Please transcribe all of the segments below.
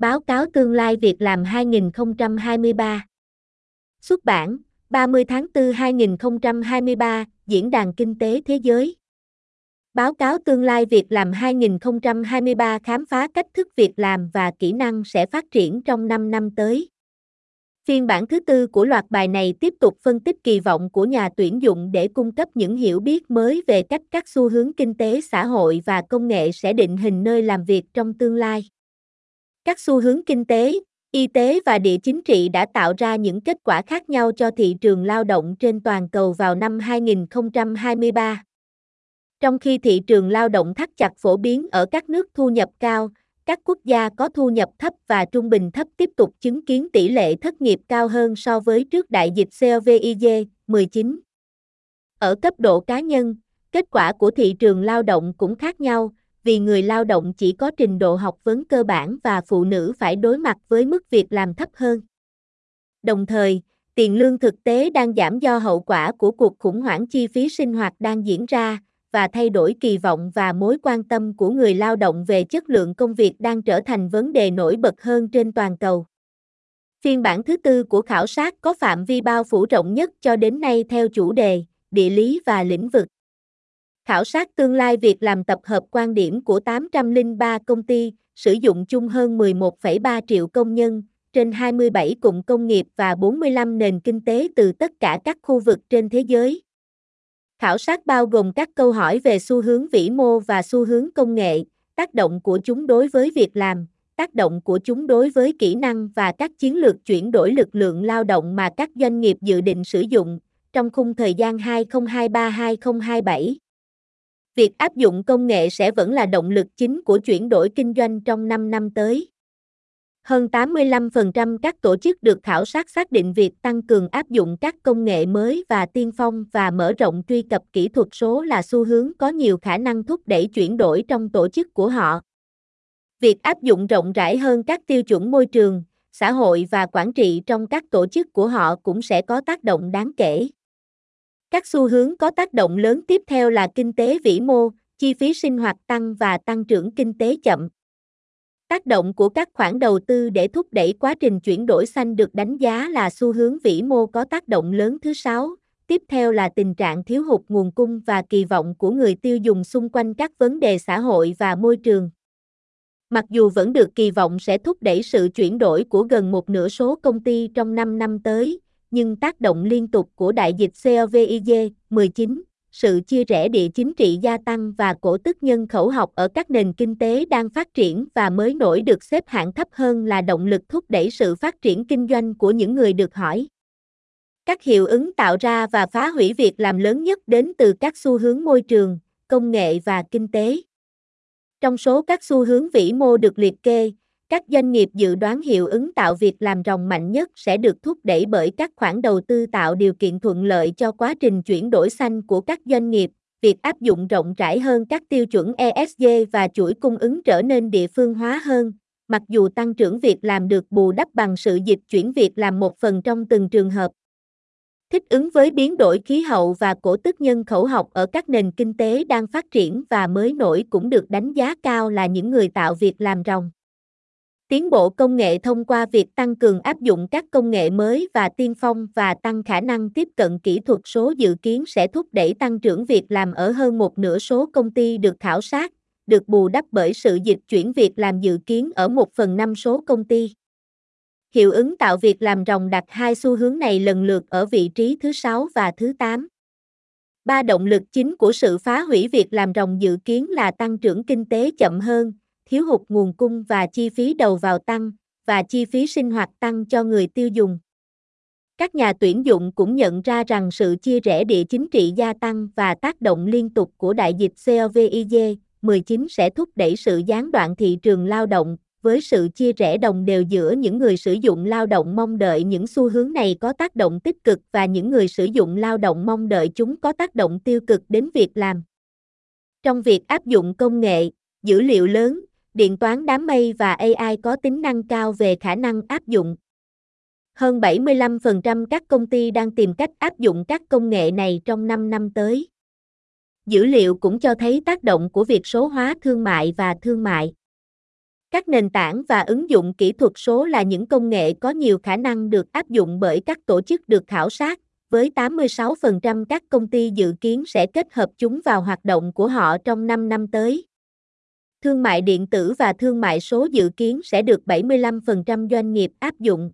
Báo cáo tương lai việc làm 2023 Xuất bản 30 tháng 4 2023, Diễn đàn Kinh tế Thế giới Báo cáo tương lai việc làm 2023 khám phá cách thức việc làm và kỹ năng sẽ phát triển trong 5 năm tới. Phiên bản thứ tư của loạt bài này tiếp tục phân tích kỳ vọng của nhà tuyển dụng để cung cấp những hiểu biết mới về cách các xu hướng kinh tế xã hội và công nghệ sẽ định hình nơi làm việc trong tương lai. Các xu hướng kinh tế, y tế và địa chính trị đã tạo ra những kết quả khác nhau cho thị trường lao động trên toàn cầu vào năm 2023. Trong khi thị trường lao động thắt chặt phổ biến ở các nước thu nhập cao, các quốc gia có thu nhập thấp và trung bình thấp tiếp tục chứng kiến tỷ lệ thất nghiệp cao hơn so với trước đại dịch COVID-19. Ở cấp độ cá nhân, kết quả của thị trường lao động cũng khác nhau, vì người lao động chỉ có trình độ học vấn cơ bản và phụ nữ phải đối mặt với mức việc làm thấp hơn. Đồng thời, tiền lương thực tế đang giảm do hậu quả của cuộc khủng hoảng chi phí sinh hoạt đang diễn ra, và thay đổi kỳ vọng và mối quan tâm của người lao động về chất lượng công việc đang trở thành vấn đề nổi bật hơn trên toàn cầu. Phiên bản thứ tư của khảo sát có phạm vi bao phủ rộng nhất cho đến nay theo chủ đề, địa lý và lĩnh vực. Khảo sát tương lai việc làm tập hợp quan điểm của 803 công ty, sử dụng chung hơn 11,3 triệu công nhân, trên 27 cụm công nghiệp và 45 nền kinh tế từ tất cả các khu vực trên thế giới. Khảo sát bao gồm các câu hỏi về xu hướng vĩ mô và xu hướng công nghệ, tác động của chúng đối với việc làm, tác động của chúng đối với kỹ năng và các chiến lược chuyển đổi lực lượng lao động mà các doanh nghiệp dự định sử dụng trong khung thời gian 2023-2027. Việc áp dụng công nghệ sẽ vẫn là động lực chính của chuyển đổi kinh doanh trong 5 năm tới. Hơn 85% các tổ chức được khảo sát xác định việc tăng cường áp dụng các công nghệ mới và tiên phong và mở rộng truy cập kỹ thuật số là xu hướng có nhiều khả năng thúc đẩy chuyển đổi trong tổ chức của họ. Việc áp dụng rộng rãi hơn các tiêu chuẩn môi trường, xã hội và quản trị trong các tổ chức của họ cũng sẽ có tác động đáng kể. Các xu hướng có tác động lớn tiếp theo là kinh tế vĩ mô, chi phí sinh hoạt tăng và tăng trưởng kinh tế chậm. Tác động của các khoản đầu tư để thúc đẩy quá trình chuyển đổi xanh được đánh giá là xu hướng vĩ mô có tác động lớn thứ sáu. Tiếp theo là tình trạng thiếu hụt nguồn cung và kỳ vọng của người tiêu dùng xung quanh các vấn đề xã hội và môi trường. Mặc dù vẫn được kỳ vọng sẽ thúc đẩy sự chuyển đổi của gần một nửa số công ty trong 5 năm tới, nhưng tác động liên tục của đại dịch COVID-19 sự chia rẽ địa chính trị gia tăng và cổ tức nhân khẩu học ở các nền kinh tế đang phát triển và mới nổi được xếp hạng thấp hơn là động lực thúc đẩy sự phát triển kinh doanh của những người được hỏi. Các hiệu ứng tạo ra và phá hủy việc làm lớn nhất đến từ các xu hướng môi trường, công nghệ và kinh tế. Trong số các xu hướng vĩ mô được liệt kê, các doanh nghiệp dự đoán hiệu ứng tạo việc làm ròng mạnh nhất sẽ được thúc đẩy bởi các khoản đầu tư tạo điều kiện thuận lợi cho quá trình chuyển đổi xanh của các doanh nghiệp, việc áp dụng rộng rãi hơn các tiêu chuẩn ESG và chuỗi cung ứng trở nên địa phương hóa hơn, mặc dù tăng trưởng việc làm được bù đắp bằng sự dịch chuyển việc làm một phần trong từng trường hợp. Thích ứng với biến đổi khí hậu và cổ tức nhân khẩu học ở các nền kinh tế đang phát triển và mới nổi cũng được đánh giá cao là những người tạo việc làm ròng. Tiến bộ công nghệ thông qua việc tăng cường áp dụng các công nghệ mới và tiên phong và tăng khả năng tiếp cận kỹ thuật số dự kiến sẽ thúc đẩy tăng trưởng việc làm ở hơn một nửa số công ty được khảo sát, được bù đắp bởi sự dịch chuyển việc làm dự kiến ở một phần năm số công ty. Hiệu ứng tạo việc làm ròng đặt hai xu hướng này lần lượt ở vị trí thứ 6 và thứ 8. Ba động lực chính của sự phá hủy việc làm ròng dự kiến là tăng trưởng kinh tế chậm hơn, thiếu hụt nguồn cung và chi phí đầu vào tăng, và chi phí sinh hoạt tăng cho người tiêu dùng. Các nhà tuyển dụng cũng nhận ra rằng sự chia rẽ địa chính trị gia tăng và tác động liên tục của đại dịch COVID-19 sẽ thúc đẩy sự gián đoạn thị trường lao động, với sự chia rẽ đồng đều giữa những người sử dụng lao động mong đợi những xu hướng này có tác động tích cực và những người sử dụng lao động mong đợi chúng có tác động tiêu cực đến việc làm. Trong việc áp dụng công nghệ, dữ liệu lớn, điện toán đám mây và AI có tính năng cao về khả năng áp dụng. Hơn 75% các công ty đang tìm cách áp dụng các công nghệ này trong 5 năm tới. Dữ liệu cũng cho thấy tác động của việc số hóa thương mại và thương mại. Các nền tảng và ứng dụng kỹ thuật số là những công nghệ có nhiều khả năng được áp dụng bởi các tổ chức được khảo sát, với 86% các công ty dự kiến sẽ kết hợp chúng vào hoạt động của họ trong 5 năm tới. Thương mại điện tử và thương mại số dự kiến sẽ được 75% doanh nghiệp áp dụng.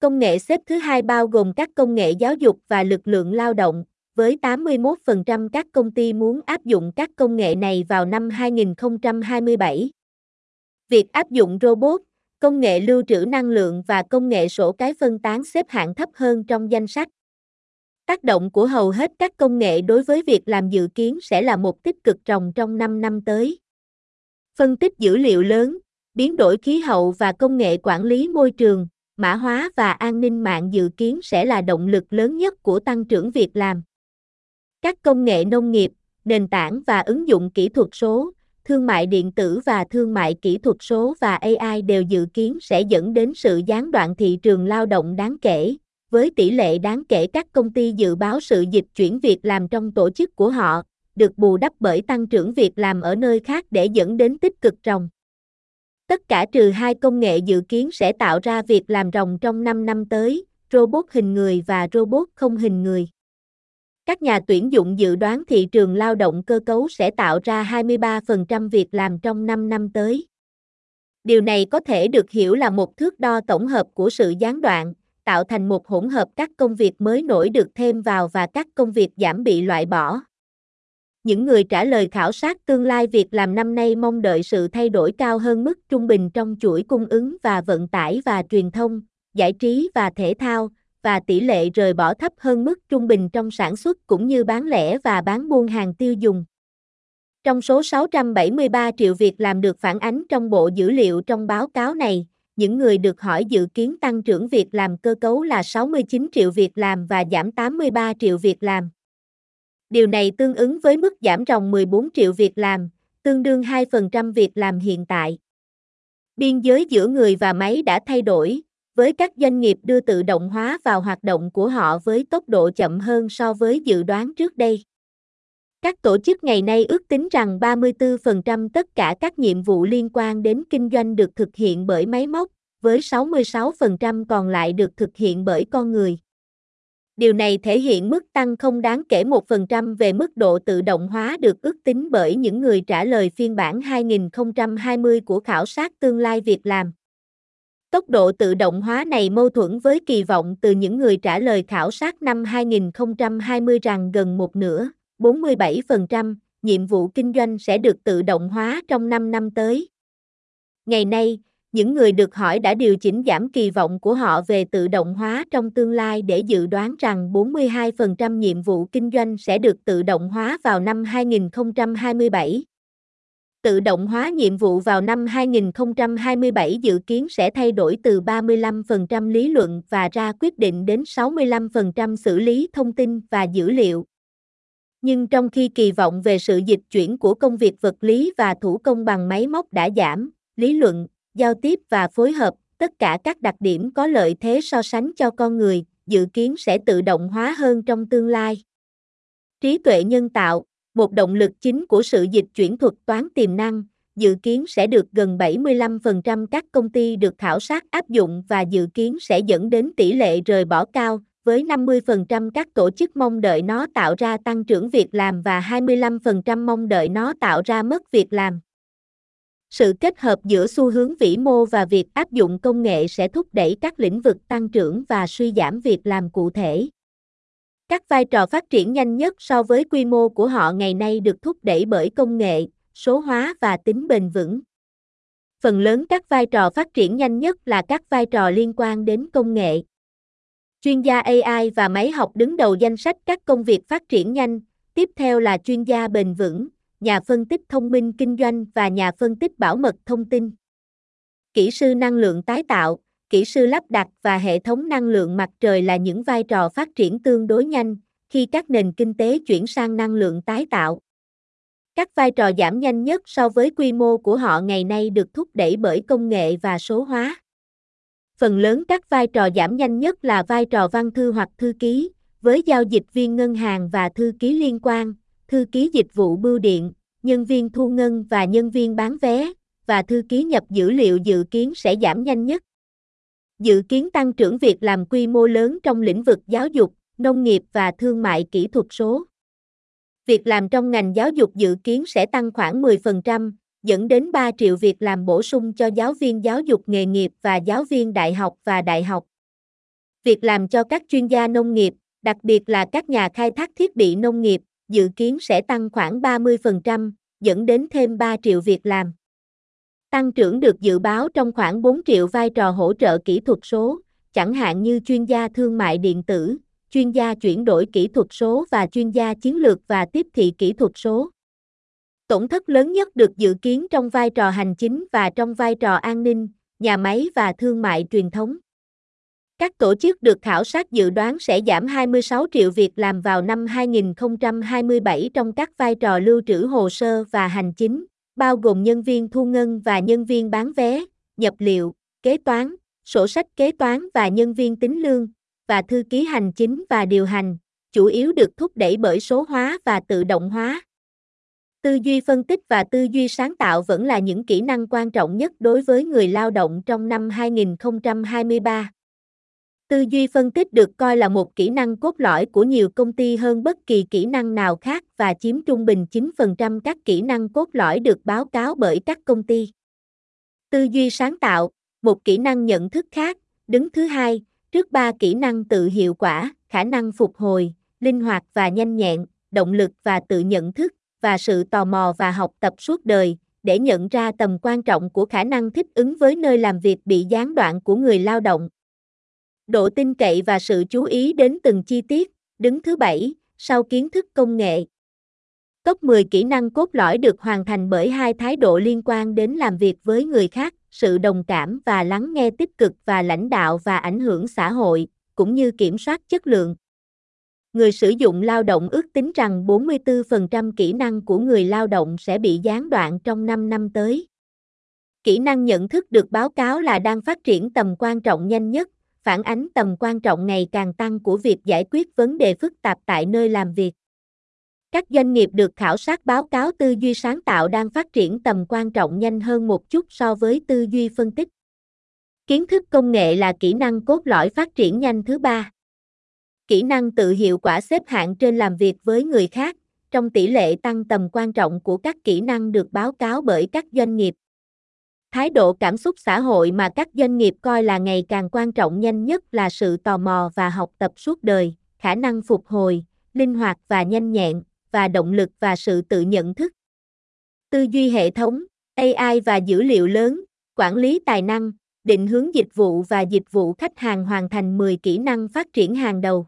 Công nghệ xếp thứ hai bao gồm các công nghệ giáo dục và lực lượng lao động, với 81% các công ty muốn áp dụng các công nghệ này vào năm 2027. Việc áp dụng robot, công nghệ lưu trữ năng lượng và công nghệ sổ cái phân tán xếp hạng thấp hơn trong danh sách. Tác động của hầu hết các công nghệ đối với việc làm dự kiến sẽ là một tích cực trồng trong 5 năm tới. Phân tích dữ liệu lớn, biến đổi khí hậu và công nghệ quản lý môi trường, mã hóa và an ninh mạng dự kiến sẽ là động lực lớn nhất của tăng trưởng việc làm. Các công nghệ nông nghiệp, nền tảng và ứng dụng kỹ thuật số, thương mại điện tử và thương mại kỹ thuật số và AI đều dự kiến sẽ dẫn đến sự gián đoạn thị trường lao động đáng kể, với tỷ lệ đáng kể các công ty dự báo sự dịch chuyển việc làm trong tổ chức của họ, được bù đắp bởi tăng trưởng việc làm ở nơi khác để dẫn đến tích cực ròng. Tất cả trừ hai công nghệ dự kiến sẽ tạo ra việc làm ròng trong 5 năm tới, robot hình người và robot không hình người. Các nhà tuyển dụng dự đoán thị trường lao động cơ cấu sẽ tạo ra 23% việc làm trong 5 năm tới. Điều này có thể được hiểu là một thước đo tổng hợp của sự gián đoạn, tạo thành một hỗn hợp các công việc mới nổi được thêm vào và các công việc giảm bị loại bỏ. Những người trả lời khảo sát tương lai việc làm năm nay mong đợi sự thay đổi cao hơn mức trung bình trong chuỗi cung ứng và vận tải và truyền thông, giải trí và thể thao, và tỷ lệ rời bỏ thấp hơn mức trung bình trong sản xuất cũng như bán lẻ và bán buôn hàng tiêu dùng. Trong số 673 triệu việc làm được phản ánh trong bộ dữ liệu trong báo cáo này, những người được hỏi dự kiến tăng trưởng việc làm cơ cấu là 69 triệu việc làm và giảm 83 triệu việc làm. Điều này tương ứng với mức giảm ròng 14 triệu việc làm, tương đương 2% việc làm hiện tại. Biên giới giữa người và máy đã thay đổi, với các doanh nghiệp đưa tự động hóa vào hoạt động của họ với tốc độ chậm hơn so với dự đoán trước đây. Các tổ chức ngày nay ước tính rằng 34% tất cả các nhiệm vụ liên quan đến kinh doanh được thực hiện bởi máy móc, với 66% còn lại được thực hiện bởi con người. Điều này thể hiện mức tăng không đáng kể 1% về mức độ tự động hóa được ước tính bởi những người trả lời phiên bản 2020 của khảo sát tương lai việc làm. Tốc độ tự động hóa này mâu thuẫn với kỳ vọng từ những người trả lời khảo sát năm 2020 rằng gần một nửa, 47%, nhiệm vụ kinh doanh sẽ được tự động hóa trong 5 năm tới. Ngày nay, những người được hỏi đã điều chỉnh giảm kỳ vọng của họ về tự động hóa trong tương lai để dự đoán rằng 42% nhiệm vụ kinh doanh sẽ được tự động hóa vào năm 2027. Tự động hóa nhiệm vụ vào năm 2027 dự kiến sẽ thay đổi từ 35% lý luận và ra quyết định đến 65% xử lý thông tin và dữ liệu. Nhưng trong khi kỳ vọng về sự dịch chuyển của công việc vật lý và thủ công bằng máy móc đã giảm, lý luận, giao tiếp và phối hợp, tất cả các đặc điểm có lợi thế so sánh cho con người, dự kiến sẽ tự động hóa hơn trong tương lai. Trí tuệ nhân tạo, một động lực chính của sự dịch chuyển thuật toán tiềm năng, dự kiến sẽ được gần 75% các công ty được khảo sát áp dụng và dự kiến sẽ dẫn đến tỷ lệ rời bỏ cao, với 50% các tổ chức mong đợi nó tạo ra tăng trưởng việc làm và 25% mong đợi nó tạo ra mất việc làm. Sự kết hợp giữa xu hướng vĩ mô và việc áp dụng công nghệ sẽ thúc đẩy các lĩnh vực tăng trưởng và suy giảm việc làm cụ thể. Các vai trò phát triển nhanh nhất so với quy mô của họ ngày nay được thúc đẩy bởi công nghệ, số hóa và tính bền vững. Phần lớn các vai trò phát triển nhanh nhất là các vai trò liên quan đến công nghệ. Chuyên gia AI và máy học đứng đầu danh sách các công việc phát triển nhanh, tiếp theo là chuyên gia bền vững, nhà phân tích thông minh kinh doanh và nhà phân tích bảo mật thông tin. Kỹ sư năng lượng tái tạo, kỹ sư lắp đặt và hệ thống năng lượng mặt trời là những vai trò phát triển tương đối nhanh khi các nền kinh tế chuyển sang năng lượng tái tạo. Các vai trò giảm nhanh nhất so với quy mô của họ ngày nay được thúc đẩy bởi công nghệ và số hóa. Phần lớn các vai trò giảm nhanh nhất là vai trò văn thư hoặc thư ký, với giao dịch viên ngân hàng và thư ký liên quan, thư ký dịch vụ bưu điện, nhân viên thu ngân và nhân viên bán vé, và thư ký nhập dữ liệu dự kiến sẽ giảm nhanh nhất. Dự kiến tăng trưởng việc làm quy mô lớn trong lĩnh vực giáo dục, nông nghiệp và thương mại kỹ thuật số. Việc làm trong ngành giáo dục dự kiến sẽ tăng khoảng 10%, dẫn đến 3 triệu việc làm bổ sung cho giáo viên giáo dục nghề nghiệp và giáo viên đại học và đại học. Việc làm cho các chuyên gia nông nghiệp, đặc biệt là các nhà khai thác thiết bị nông nghiệp, dự kiến sẽ tăng khoảng 30%, dẫn đến thêm 3 triệu việc làm. Tăng trưởng được dự báo trong khoảng 4 triệu vai trò hỗ trợ kỹ thuật số, chẳng hạn như chuyên gia thương mại điện tử, chuyên gia chuyển đổi kỹ thuật số và chuyên gia chiến lược và tiếp thị kỹ thuật số. Tổn thất lớn nhất được dự kiến trong vai trò hành chính và trong vai trò an ninh, nhà máy và thương mại truyền thống. Các tổ chức được khảo sát dự đoán sẽ giảm 26 triệu việc làm vào năm 2027 trong các vai trò lưu trữ hồ sơ và hành chính, bao gồm nhân viên thu ngân và nhân viên bán vé, nhập liệu, kế toán, sổ sách kế toán và nhân viên tính lương, và thư ký hành chính và điều hành, chủ yếu được thúc đẩy bởi số hóa và tự động hóa. Tư duy phân tích và tư duy sáng tạo vẫn là những kỹ năng quan trọng nhất đối với người lao động trong năm 2023. Tư duy phân tích được coi là một kỹ năng cốt lõi của nhiều công ty hơn bất kỳ kỹ năng nào khác và chiếm trung bình 9% các kỹ năng cốt lõi được báo cáo bởi các công ty. Tư duy sáng tạo, một kỹ năng nhận thức khác, đứng thứ hai, trước ba kỹ năng tự hiệu quả, khả năng phục hồi, linh hoạt và nhanh nhẹn, động lực và tự nhận thức, và sự tò mò và học tập suốt đời, để nhận ra tầm quan trọng của khả năng thích ứng với nơi làm việc bị gián đoạn của người lao động. Độ tin cậy và sự chú ý đến từng chi tiết, đứng thứ bảy, sau kiến thức công nghệ. Top 10 kỹ năng cốt lõi được hoàn thành bởi hai thái độ liên quan đến làm việc với người khác, sự đồng cảm và lắng nghe tích cực và lãnh đạo và ảnh hưởng xã hội, cũng như kiểm soát chất lượng. Người sử dụng lao động ước tính rằng 44% kỹ năng của người lao động sẽ bị gián đoạn trong 5 năm tới. Kỹ năng nhận thức được báo cáo là đang phát triển tầm quan trọng nhanh nhất, phản ánh tầm quan trọng ngày càng tăng của việc giải quyết vấn đề phức tạp tại nơi làm việc. Các doanh nghiệp được khảo sát báo cáo tư duy sáng tạo đang phát triển tầm quan trọng nhanh hơn một chút so với tư duy phân tích. Kiến thức công nghệ là kỹ năng cốt lõi phát triển nhanh thứ ba. Kỹ năng tự hiệu quả xếp hạng trên làm việc với người khác, trong tỷ lệ tăng tầm quan trọng của các kỹ năng được báo cáo bởi các doanh nghiệp. Thái độ cảm xúc xã hội mà các doanh nghiệp coi là ngày càng quan trọng nhanh nhất là sự tò mò và học tập suốt đời, khả năng phục hồi, linh hoạt và nhanh nhẹn, và động lực và sự tự nhận thức. Tư duy hệ thống, AI và dữ liệu lớn, quản lý tài năng, định hướng dịch vụ và dịch vụ khách hàng hoàn thành 10 kỹ năng phát triển hàng đầu.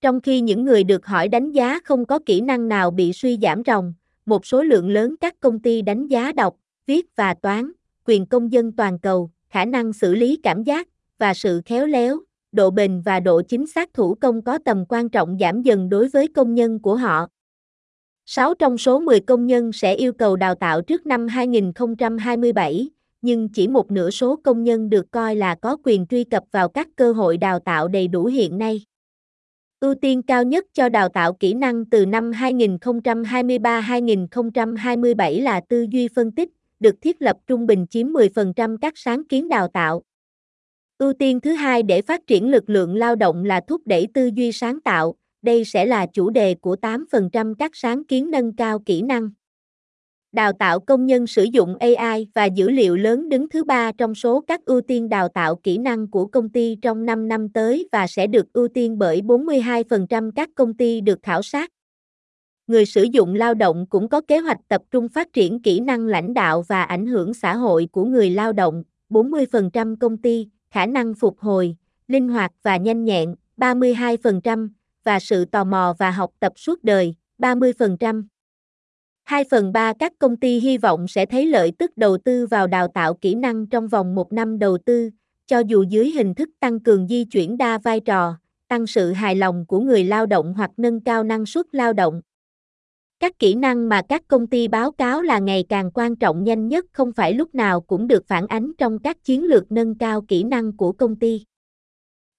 Trong khi những người được hỏi đánh giá không có kỹ năng nào bị suy giảm ròng, một số lượng lớn các công ty đánh giá đọc, viết và toán, quyền công dân toàn cầu, khả năng xử lý cảm giác và sự khéo léo, độ bền và độ chính xác thủ công có tầm quan trọng giảm dần đối với công nhân của họ. 6 trong số 10 công nhân sẽ yêu cầu đào tạo trước năm 2027, nhưng chỉ một nửa số công nhân được coi là có quyền truy cập vào các cơ hội đào tạo đầy đủ hiện nay. Ưu tiên cao nhất cho đào tạo kỹ năng từ năm 2023-2027 là tư duy phân tích, được thiết lập trung bình chiếm 10% các sáng kiến đào tạo. Ưu tiên thứ hai để phát triển lực lượng lao động là thúc đẩy tư duy sáng tạo, đây sẽ là chủ đề của 8% các sáng kiến nâng cao kỹ năng. Đào tạo công nhân sử dụng AI và dữ liệu lớn đứng thứ ba trong số các ưu tiên đào tạo kỹ năng của công ty trong 5 năm tới và sẽ được ưu tiên bởi 42% các công ty được khảo sát. Người sử dụng lao động cũng có kế hoạch tập trung phát triển kỹ năng lãnh đạo và ảnh hưởng xã hội của người lao động, 40% công ty, khả năng phục hồi, linh hoạt và nhanh nhẹn, 32%, và sự tò mò và học tập suốt đời, 30%. 2 phần 3 các công ty hy vọng sẽ thấy lợi tức đầu tư vào đào tạo kỹ năng trong vòng một năm đầu tư, cho dù dưới hình thức tăng cường di chuyển đa vai trò, tăng sự hài lòng của người lao động hoặc nâng cao năng suất lao động. Các kỹ năng mà các công ty báo cáo là ngày càng quan trọng nhanh nhất không phải lúc nào cũng được phản ánh trong các chiến lược nâng cao kỹ năng của công ty.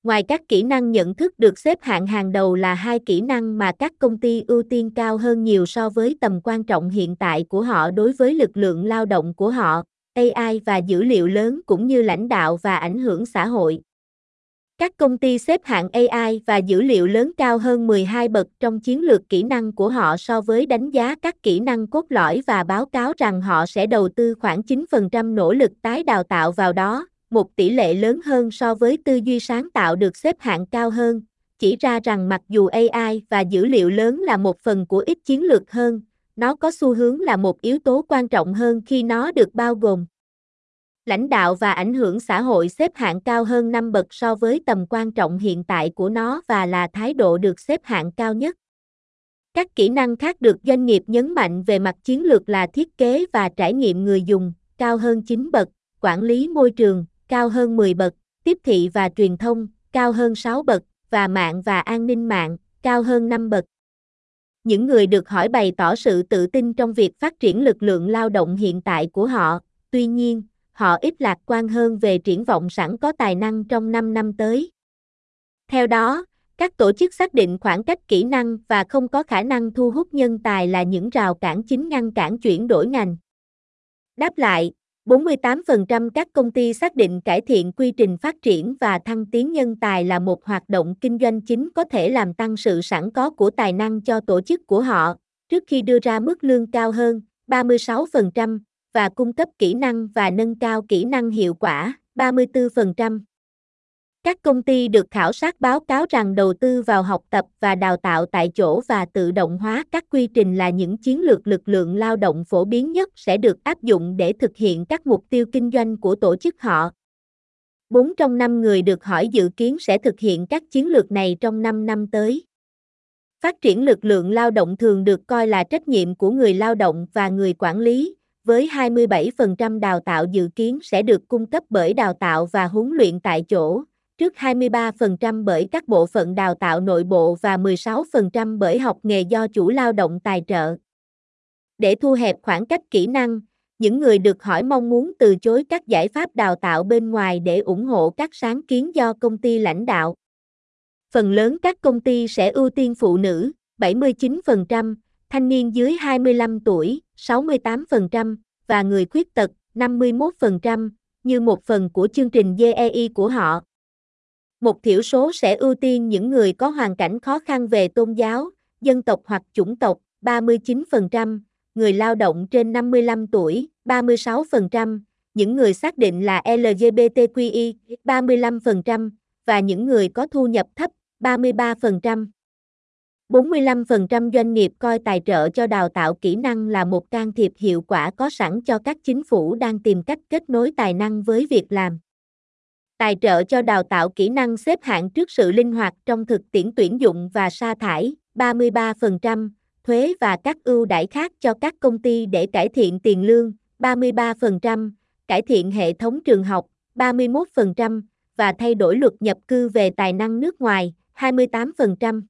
Ngoài các kỹ năng nhận thức được xếp hạng hàng đầu là hai kỹ năng mà các công ty ưu tiên cao hơn nhiều so với tầm quan trọng hiện tại của họ đối với lực lượng lao động của họ, AI và dữ liệu lớn cũng như lãnh đạo và ảnh hưởng xã hội. Các công ty xếp hạng AI và dữ liệu lớn cao hơn 12 bậc trong chiến lược kỹ năng của họ so với đánh giá các kỹ năng cốt lõi và báo cáo rằng họ sẽ đầu tư khoảng 9% nỗ lực tái đào tạo vào đó, một tỷ lệ lớn hơn so với tư duy sáng tạo được xếp hạng cao hơn, chỉ ra rằng mặc dù AI và dữ liệu lớn là một phần của ít chiến lược hơn, nó có xu hướng là một yếu tố quan trọng hơn khi nó được bao gồm. Lãnh đạo và ảnh hưởng xã hội xếp hạng cao hơn 5 bậc so với tầm quan trọng hiện tại của nó và là thái độ được xếp hạng cao nhất. Các kỹ năng khác được doanh nghiệp nhấn mạnh về mặt chiến lược là thiết kế và trải nghiệm người dùng, cao hơn 9 bậc, quản lý môi trường, cao hơn 10 bậc, tiếp thị và truyền thông, cao hơn 6 bậc, và mạng và an ninh mạng, cao hơn 5 bậc. Những người được hỏi bày tỏ sự tự tin trong việc phát triển lực lượng lao động hiện tại của họ, tuy nhiên, họ ít lạc quan hơn về triển vọng sẵn có tài năng trong 5 năm tới. Theo đó, các tổ chức xác định khoảng cách kỹ năng và không có khả năng thu hút nhân tài là những rào cản chính ngăn cản chuyển đổi ngành. Đáp lại, 48% các công ty xác định cải thiện quy trình phát triển và thăng tiến nhân tài là một hoạt động kinh doanh chính có thể làm tăng sự sẵn có của tài năng cho tổ chức của họ, trước khi đưa ra mức lương cao hơn, 36%, và cung cấp kỹ năng và nâng cao kỹ năng hiệu quả, 34%. Các công ty được khảo sát báo cáo rằng đầu tư vào học tập và đào tạo tại chỗ và tự động hóa các quy trình là những chiến lược lực lượng lao động phổ biến nhất sẽ được áp dụng để thực hiện các mục tiêu kinh doanh của tổ chức họ. 4 trong 5 người được hỏi dự kiến sẽ thực hiện các chiến lược này trong 5 năm tới. Phát triển lực lượng lao động thường được coi là trách nhiệm của người lao động và người quản lý, với 27% đào tạo dự kiến sẽ được cung cấp bởi đào tạo và huấn luyện tại chỗ, trước 23% bởi các bộ phận đào tạo nội bộ và 16% bởi học nghề do chủ lao động tài trợ. Để thu hẹp khoảng cách kỹ năng, những người được hỏi mong muốn từ chối các giải pháp đào tạo bên ngoài để ủng hộ các sáng kiến do công ty lãnh đạo. Phần lớn các công ty sẽ ưu tiên phụ nữ, 79%, thanh niên dưới 25 tuổi, 68%, và người khuyết tật, 51%, như một phần của chương trình GEI của họ. Một thiểu số sẽ ưu tiên những người có hoàn cảnh khó khăn về tôn giáo, dân tộc hoặc chủng tộc, 39%, người lao động trên 55 tuổi, 36%, những người xác định là LGBTQI, 35%, và những người có thu nhập thấp, 33%. 45% doanh nghiệp coi tài trợ cho đào tạo kỹ năng là một can thiệp hiệu quả có sẵn cho các chính phủ đang tìm cách kết nối tài năng với việc làm. Tài trợ cho đào tạo kỹ năng xếp hạng trước sự linh hoạt trong thực tiễn tuyển dụng và sa thải, 33%, thuế và các ưu đãi khác cho các công ty để cải thiện tiền lương, 33%, cải thiện hệ thống trường học, 31%, và thay đổi luật nhập cư về tài năng nước ngoài, 28%.